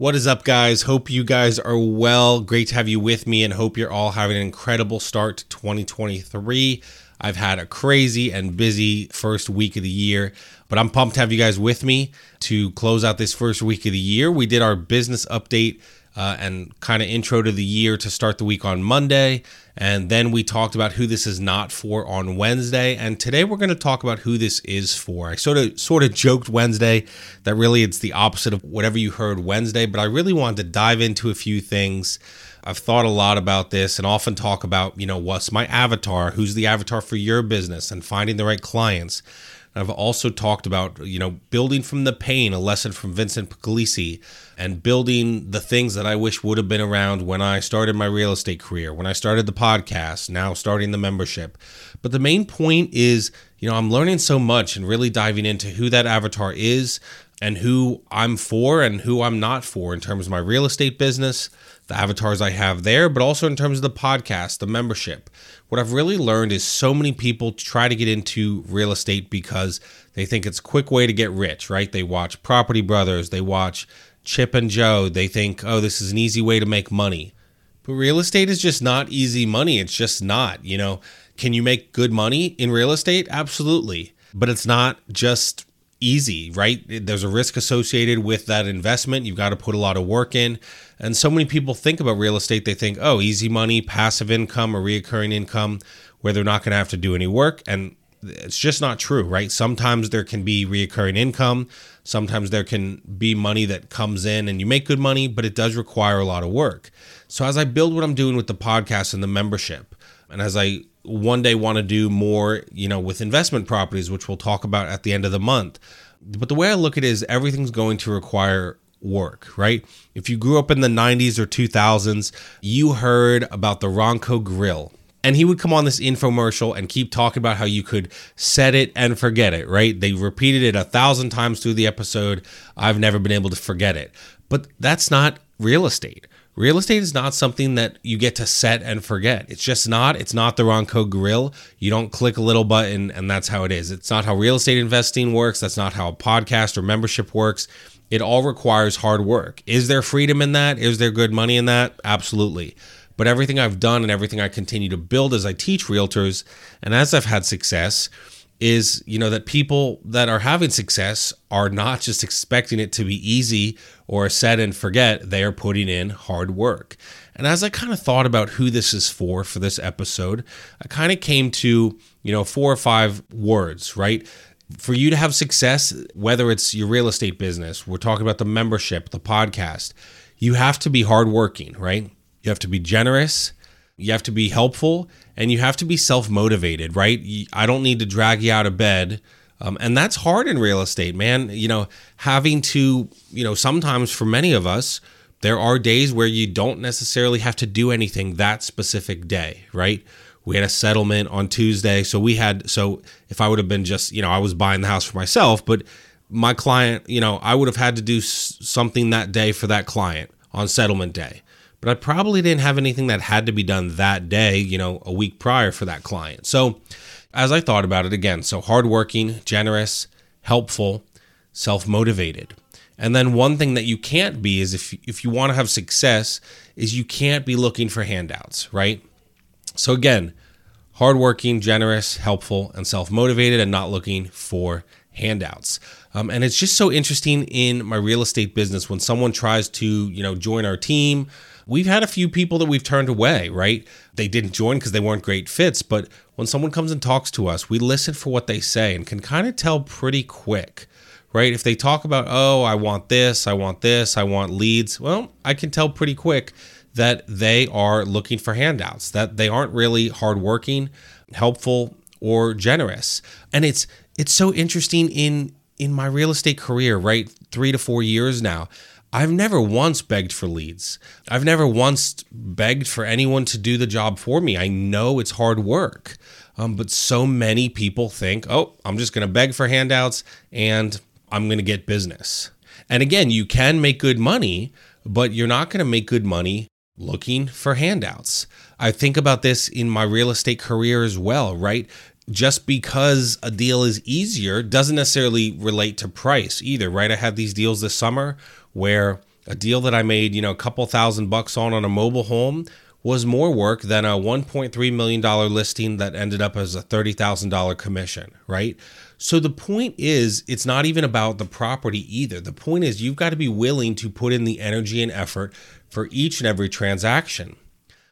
What is up, guys? Hope you guys are well. Great to have you with me and hope you're all having an incredible start to 2023. I've had a crazy and busy first week of the year, but I'm pumped to have you guys with me to close out this first week of the year. We did our business update uh, and kind of intro to the year to start the week on Monday. And then we talked about who this is not for on Wednesday. And today we're going to talk about who this is for. I sort of sort of joked Wednesday that really it's the opposite of whatever you heard Wednesday, but I really wanted to dive into a few things. I've thought a lot about this and often talk about, you know, what's my avatar? Who's the avatar for your business and finding the right clients. I've also talked about, you know, building from the pain, a lesson from Vincent Pugliese, and building the things that I wish would have been around when I started my real estate career, when I started the podcast, now starting the membership. But the main point is, you know, I'm learning so much and really diving into who that avatar is and who I'm for and who I'm not for in terms of my real estate business, the avatars I have there, but also in terms of the podcast, the membership. What I've really learned is so many people try to get into real estate because they think it's a quick way to get rich, right? They watch Property Brothers, they watch Chip and Jo, they think, oh, this is an easy way to make money. But real estate is just not easy money. It's just not, you know. Can you make good money in real estate? Absolutely. But it's not just easy, right? There's a risk associated with that investment. You've got to put a lot of work in. And so many people think about real estate, they think, oh, easy money, passive income, or reoccurring income, where they're not going to have to do any work. And it's just not true, right? Sometimes there can be reoccurring income. Sometimes there can be money that comes in and you make good money, but it does require a lot of work. So as I build what I'm doing with the podcast and the membership, and as I one day want to do more, you know, with investment properties, which we'll talk about at the end of the month. But the way I look at it is everything's going to require work, right? If you grew up in the 90s or 2000s, you heard about the Ronco grill. And he would come on this infomercial and keep talking about how you could set it and forget it, right? They repeated it a thousand times through the episode. I've never been able to forget it. But that's not real estate. Real estate is not something that you get to set and forget. It's just not. It's not the Ronco grill. You don't click a little button and that's how it is. It's not how real estate investing works. That's not how a podcast or membership works. It all requires hard work. Is there freedom in that? Is there good money in that? Absolutely. But everything I've done and everything I continue to build as I teach realtors and as I've had success is you know that people that are having success are not just expecting it to be easy or set and forget they are putting in hard work and as i kind of thought about who this is for for this episode i kind of came to you know four or five words right for you to have success whether it's your real estate business we're talking about the membership the podcast you have to be hardworking right you have to be generous you have to be helpful and you have to be self motivated, right? I don't need to drag you out of bed. Um, and that's hard in real estate, man. You know, having to, you know, sometimes for many of us, there are days where you don't necessarily have to do anything that specific day, right? We had a settlement on Tuesday. So we had, so if I would have been just, you know, I was buying the house for myself, but my client, you know, I would have had to do something that day for that client on settlement day but I probably didn't have anything that had to be done that day, you know, a week prior for that client. So, as I thought about it again, so hardworking, generous, helpful, self motivated. And then one thing that you can't be is if if you want to have success is you can't be looking for handouts, right? So again, hardworking, generous, helpful, and self-motivated and not looking for handouts. Um, and it's just so interesting in my real estate business when someone tries to, you know, join our team we've had a few people that we've turned away, right? They didn't join because they weren't great fits, but when someone comes and talks to us, we listen for what they say and can kind of tell pretty quick, right? If they talk about, oh, I want this, I want this, I want leads, well, I can tell pretty quick that they are looking for handouts, that they aren't really hardworking, helpful, or generous. And it's it's so interesting in in my real estate career, right? 3 to 4 years now. I've never once begged for leads. I've never once begged for anyone to do the job for me. I know it's hard work. Um, but so many people think, oh, I'm just going to beg for handouts and I'm going to get business. And again, you can make good money, but you're not going to make good money looking for handouts. I think about this in my real estate career as well, right? Just because a deal is easier doesn't necessarily relate to price either, right? I had these deals this summer where a deal that I made, you know, a couple thousand bucks on on a mobile home was more work than a $1.3 million listing that ended up as a $30,000 commission, right? So the point is, it's not even about the property either. The point is, you've got to be willing to put in the energy and effort for each and every transaction.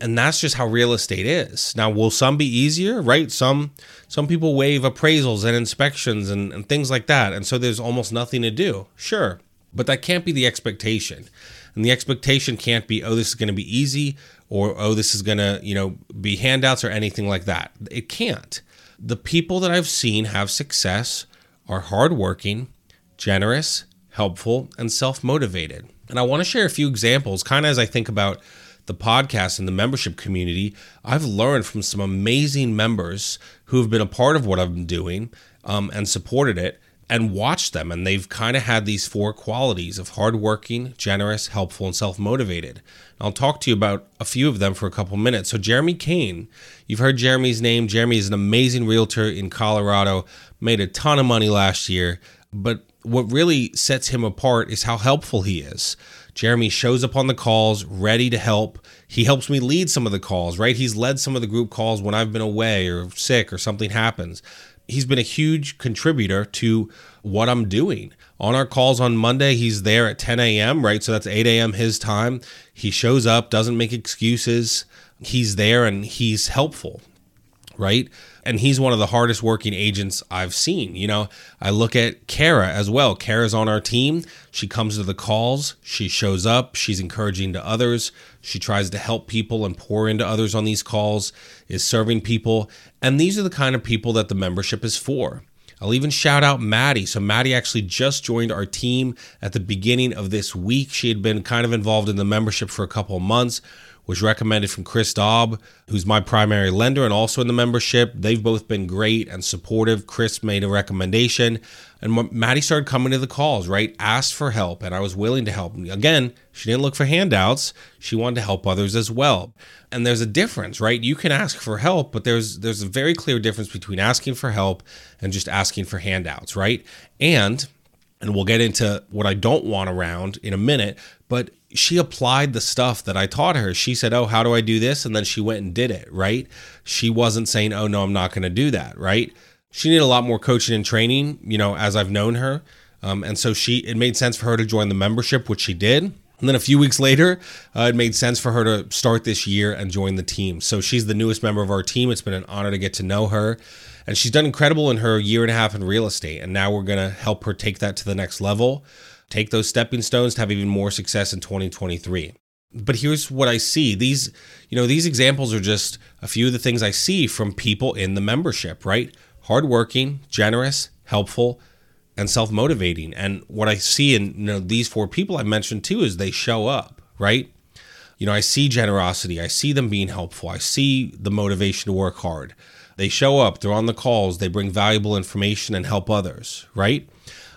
And that's just how real estate is. Now, will some be easier? Right? Some some people waive appraisals and inspections and, and things like that. And so there's almost nothing to do. Sure. But that can't be the expectation. And the expectation can't be, oh, this is to be easy or oh, this is to, you know, be handouts or anything like that. It can't. The people that I've seen have success are hardworking, generous, helpful, and self motivated. And I want to share a few examples, kind of as I think about the podcast and the membership community. I've learned from some amazing members who have been a part of what I've been doing um, and supported it and watched them. And they've kind of had these four qualities of hardworking, generous, helpful, and self motivated. I'll talk to you about a few of them for a couple minutes. So, Jeremy Kane, you've heard Jeremy's name. Jeremy is an amazing realtor in Colorado, made a ton of money last year. But what really sets him apart is how helpful he is. Jeremy shows up on the calls, ready to help. He helps me lead some of the calls, right? He's led some of the group calls when I've been away or sick or something happens he's been a huge contributor to what I'm doing. On our calls on Monday, he's there at 10 a.m., right? So that's 8 a.m. his time. He shows up, doesn't make excuses. He's there and he's helpful, right? And he's one of the hardest working agents I've seen. You know, I look at Kara as well. Kara's on our team. She comes to the calls, she shows up, she's encouraging to others, she tries to help people and pour into others on these calls, is serving people. And these are the kind of people that the membership is for. I'll even shout out Maddie. So, Maddie actually just joined our team at the beginning of this week. She had been kind of involved in the membership for a couple of months was recommended from Chris Daub, who's my primary lender and also in the membership. They've both been great and supportive. Chris made a recommendation, and Maddie started coming to the calls, right? Asked for help, and I was willing to help. Again, she didn't look for handouts. She wanted to help others as well. And there's a difference, right? You can ask for help, but there's there's a very clear difference between asking for help and just asking for handouts, right? And and we'll get into what I don't want around in a minute, but she applied the stuff that I taught her. She said, Oh, how do I do this? And then she went and did it, right? She wasn't saying, Oh, no, I'm not going to do that, right? She needed a lot more coaching and training, you know, as I've known her. Um, and so she, it made sense for her to join the membership, which she did. And then a few weeks later, uh, it made sense for her to start this year and join the team. So she's the newest member of our team. It's been an honor to get to know her. And she's done incredible in her year and a half in real estate. And now we're going to help her take that to the next level take those stepping stones to have even more success in 2023 but here's what i see. These you know these examples are just a few of the things i see from people in the membership right? Hardworking generous helpful and self-motivating. And what i see in you know these four people i mentioned too is they show up right? You know i see generosity. I see them being helpful. I see the motivation to work hard. They show up. They're on the calls. They bring valuable information and help others right?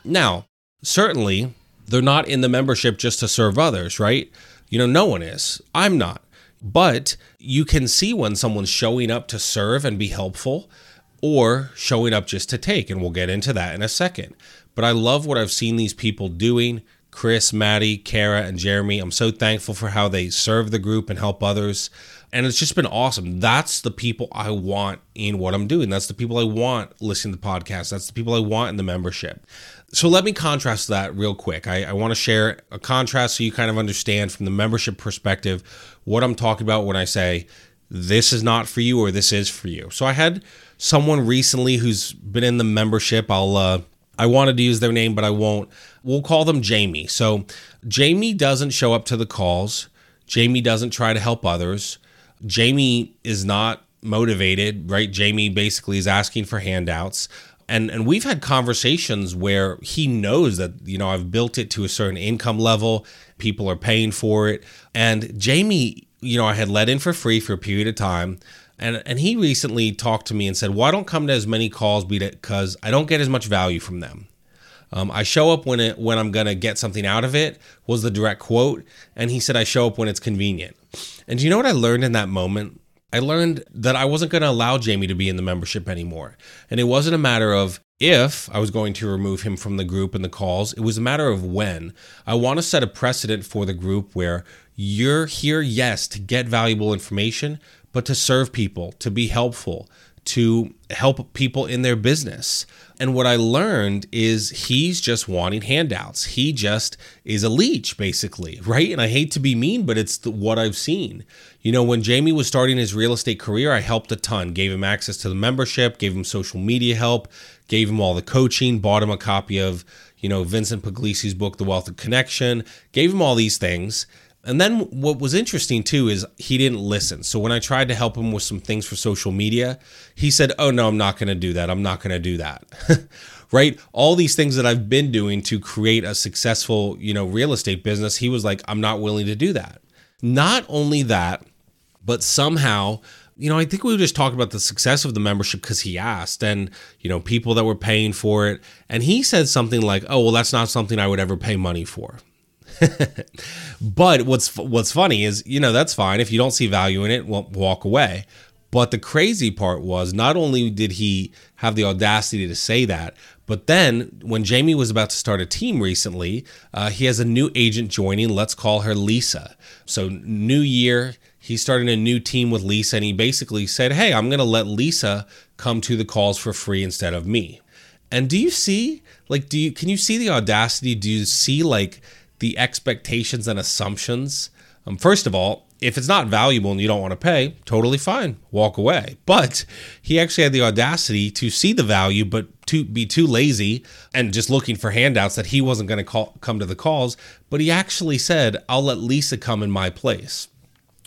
Now certainly they're not in the membership just to serve others, right? You know, no one is. I'm not. But you can see when someone's showing up to serve and be helpful or showing up just to take. And we'll get into that in a second. But I love what I've seen these people doing Chris, Maddie, Kara, and Jeremy. I'm so thankful for how they serve the group and help others. And it's just been awesome. That's the people I want in what I'm doing. That's the people I want listening to podcasts. That's the people I want in the membership so let me contrast that real quick. I, I want to share a contrast so you kind of understand from the membership perspective what I'm talking about when I say this is not for you or this is for you. So I had someone recently who's been in the membership. I'll uh, I wanted to use their name, but I won't. We'll call them Jamie. So Jamie doesn't show up to the calls. Jamie doesn't try to help others. Jamie is not motivated, right? Jamie basically is asking for handouts And and we've had conversations where he knows that, you know, I've built it to a certain income level, people are paying for it. And Jamie, you know, I had let in for free for a period of time. And, and he recently talked to me and said, I don't come to as many calls because I don't get as much value from them. Um, I show up when it when I'm gonna get something out of it was the direct quote, and he said I show up when it's convenient. And do you know what I learned in that moment? I learned that I wasn't going to allow Jamie to be in the membership anymore. And it wasn't a matter of if I was going to remove him from the group and the calls, it was a matter of when. I want to set a precedent for the group where you're here, yes, to get valuable information, but to serve people, to be helpful, to help people in their business. And what I learned is he's just wanting handouts. He just is a leech, basically, right? And I hate to be mean, but it's the, what I've seen. You know, when Jamie was starting his real estate career, I helped a ton, gave him access to the membership, gave him social media help, gave him all the coaching, bought him a copy of, you know, Vincent Pugliese's book, The Wealth of Connection, gave him all these things. And then what was interesting too is he didn't listen. So when I tried to help him with some things for social media, he said, "Oh no, I'm not going to do that. I'm not going to do that." right? All these things that I've been doing to create a successful, you know, real estate business, he was like, "I'm not willing to do that." Not only that, but somehow you know, I think we were just talking about the success of the membership because he asked, and you know, people that were paying for it, and he said something like, "Oh, well, that's not something I would ever pay money for." but what's what's funny is, you know, that's fine if you don't see value in it, well, walk away. But the crazy part was not only did he have the audacity to say that, but then when Jamie was about to start a team recently, uh, he has a new agent joining. Let's call her Lisa. So, new year, he's starting a new team with Lisa, and he basically said, Hey, I'm going to let Lisa come to the calls for free instead of me. And do you see, like, do you, can you see the audacity? Do you see, like, the expectations and assumptions. Um, first of all, if it's not valuable and you don't want to pay, totally fine, walk away. But he actually had the audacity to see the value, but to be too lazy and just looking for handouts that he wasn't going to come to the calls. But he actually said, "I'll let Lisa come in my place,"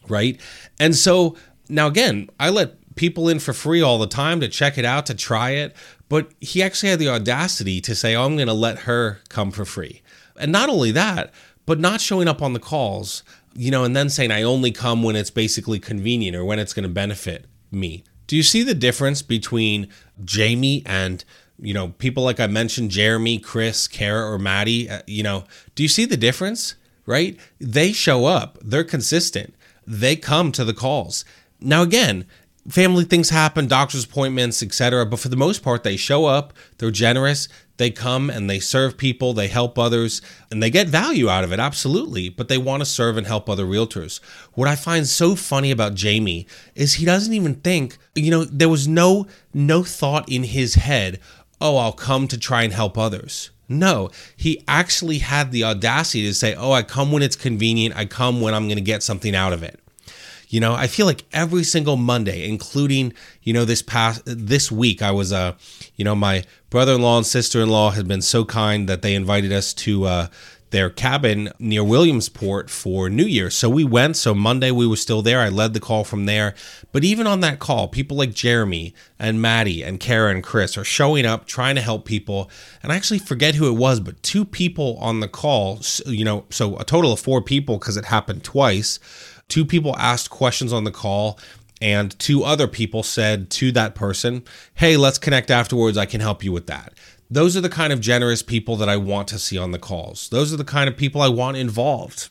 right? And so now again, I let people in for free all the time to check it out, to try it. But he actually had the audacity to say, oh, I'm going to let her come for free. And not only that, but not showing up on the calls, you know, and then saying, I only come when it's basically convenient or when it's going to benefit me. Do you see the difference between Jamie and, you know, people like I mentioned, Jeremy, Chris, Kara, or Maddie? Uh, you know, do you see the difference? Right? They show up, they're consistent, they come to the calls. Now, again, family things happen, doctor's appointments, etc. But for the most part, they show up, they're generous, they come and they serve people, they help others, and they get value out of it, absolutely. But they want to serve and help other realtors. What I find so funny about Jamie is he doesn't even think, you know, there was no no thought in his head, oh, I'll come to try and help others. No, he actually had the audacity to say, oh, I come when it's convenient, I come when I'm going to get something out of it. You know, I feel like every single Monday, including you know this past this week, I was uh, you know, my brother-in-law and sister-in-law had been so kind that they invited us to uh their cabin near Williamsport for New Year. So we went. So Monday we were still there. I led the call from there. But even on that call, people like Jeremy and Maddie and Kara and Chris are showing up, trying to help people. And I actually forget who it was, but two people on the call, you know, so a total of four people because it happened twice Two people asked questions on the call, and two other people said to that person, Hey, let's connect afterwards. I can help you with that. Those are the kind of generous people that I want to see on the calls. Those are the kind of people I want involved.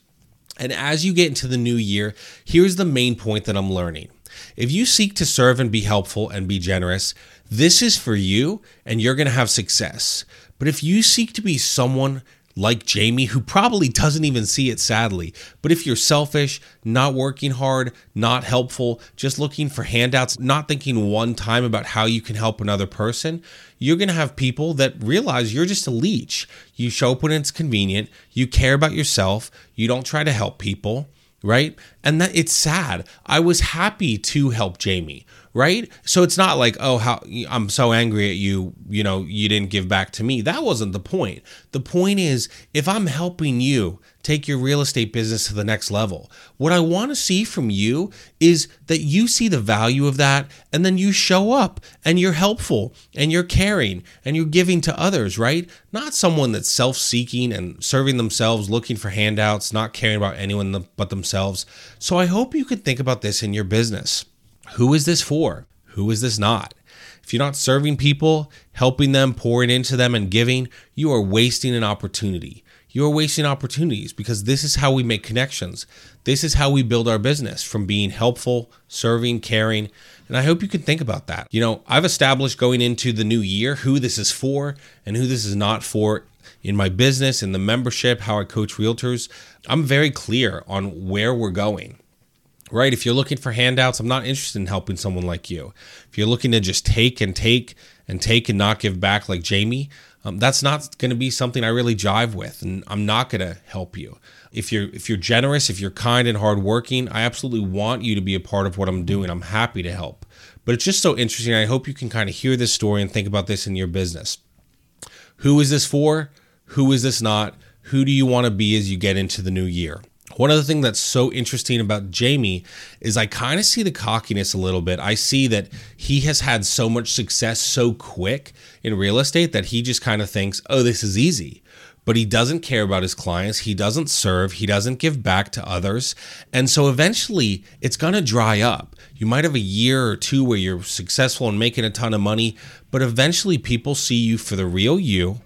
And as you get into the new year, here's the main point that I'm learning. If you seek to serve and be helpful and be generous, this is for you and you're going to have success. But if you seek to be someone like Jamie, who probably doesn't even see it sadly. But if you're selfish, not working hard, not helpful, just looking for handouts, not thinking one time about how you can help another person, you're going to have people that realize you're just a leech. You show up when it's convenient, you care about yourself, you don't try to help people, right? And that it's sad. I was happy to help Jamie right? So it's not like, oh, how I'm so angry at you, you know, you didn't give back to me. That wasn't the point. The point is, if I'm helping you take your real estate business to the next level, what I want to see from you is that you see the value of that and then you show up and you're helpful and you're caring and you're giving to others, right? Not someone that's self seeking and serving themselves, looking for handouts, not caring about anyone but themselves. So I hope you can think about this in your business. Who is this for? Who is this not? If you're not serving people, helping them, pouring into them, and giving, you are wasting an opportunity. You are wasting opportunities because this is how we make connections. This is how we build our business from being helpful, serving, caring. And I hope you can think about that. You know, I've established going into the new year who this is for and who this is not for in my business, in the membership, how I coach realtors. I'm very clear on where we're going right? If you're looking for handouts, I'm not interested in helping someone like you. If you're looking to just take and take and take and not give back like Jamie, um, that's not going to be something I really jive with, and I'm not going to help you. If you're if you're generous, if you're kind and hardworking, I absolutely want you to be a part of what I'm doing. I'm happy to help. But it's just so interesting. I hope you can kind of hear this story and think about this in your business. Who is this for? Who is this not? Who do you want to be as you get into the new year? One other thing that's so interesting about Jamie is I kind of see the cockiness a little bit. I see that he has had so much success so quick in real estate that he just kind of thinks, oh, this is easy. But he doesn't care about his clients. He doesn't serve. He doesn't give back to others. And so eventually it's going to dry up. You might have a year or two where you're successful and making a ton of money, but eventually people see you for the real you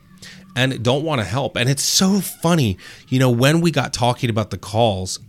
and don't want to help. And it's so funny, you know, when we got talking about the calls,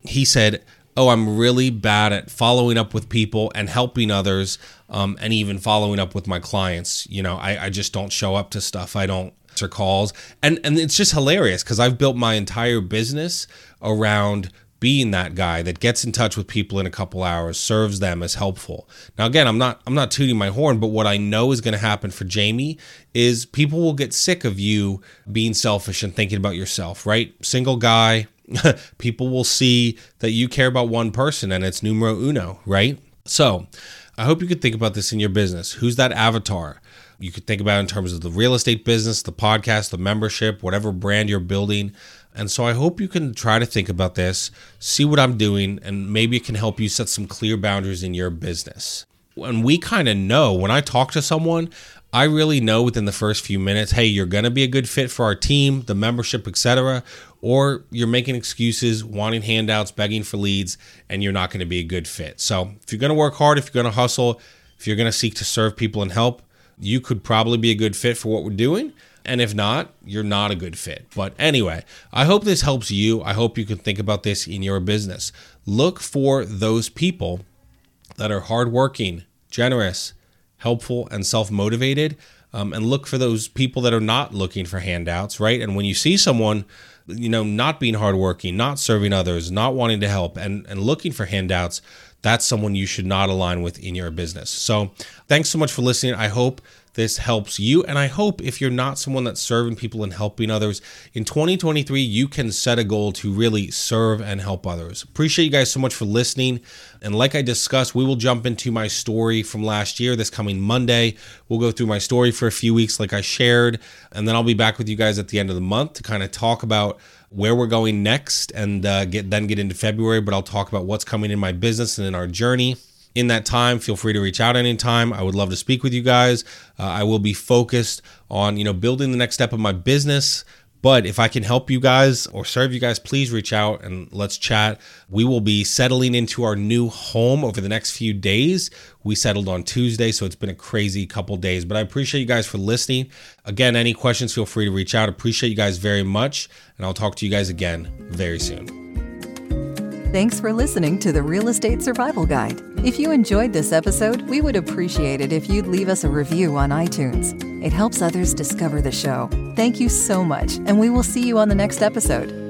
he said, Oh, I'm really bad at following up with people and helping others, um, and even following up with my clients. You know, I, I just don't show up to stuff. I don't answer calls, and and it's just hilarious because I've built my entire business around being that guy that gets in touch with people in a couple hours, serves them as helpful. Now again, I'm not I'm not tooting my horn, but what I know is going to happen for Jamie is people will get sick of you being selfish and thinking about yourself, right? Single guy, people will see that you care about one person and it's numero uno, right? So, I hope you could think about this in your business. Who's that avatar? You could think about in terms of the real estate business, the podcast, the membership, whatever brand you're building. And so I hope you can try to think about this, see what I'm doing, and maybe it can help you set some clear boundaries in your business. And we kind of know when I talk to someone, I really know within the first few minutes, hey, you're going to be a good fit for our team, the membership, etc., or you're making excuses, wanting handouts, begging for leads, and you're not going to be a good fit. So, if you're going to work hard, if you're going to hustle, if you're going to seek to serve people and help, you could probably be a good fit for what we're doing. And if not, you're not a good fit. But anyway, I hope this helps you. I hope you can think about this in your business. Look for those people that are hardworking, generous, helpful, and self motivated. Um, and look for those people that are not looking for handouts, right? And when you see someone, you know, not being hardworking, not serving others, not wanting to help, and, and looking for handouts, that's someone you should not align with in your business. So, thanks so much for listening. I hope this helps you. And I hope if you're not someone that's serving people and helping others, in 2023, you can set a goal to really serve and help others. Appreciate you guys so much for listening. And like I discussed, we will jump into my story from last year this coming Monday. We'll go through my story for a few weeks, like I shared. And then I'll be back with you guys at the end of the month to kind of talk about where we're going next and uh, get then get into February. But I'll talk about what's coming in my business and in our journey in that time feel free to reach out anytime i would love to speak with you guys uh, i will be focused on you know building the next step of my business but if i can help you guys or serve you guys please reach out and let's chat. We will be settling into our new home over the next few days. We settled on tuesday so it's been a crazy couple days. But i appreciate you guys for listening. Again any questions feel free to reach out. Appreciate you guys very much and i'll talk to you guys again very soon Thanks for listening to the Real Estate Survival Guide. If you enjoyed this episode, we would appreciate it if you'd leave us a review on iTunes. It helps others discover the show. Thank you so much, and we will see you on the next episode.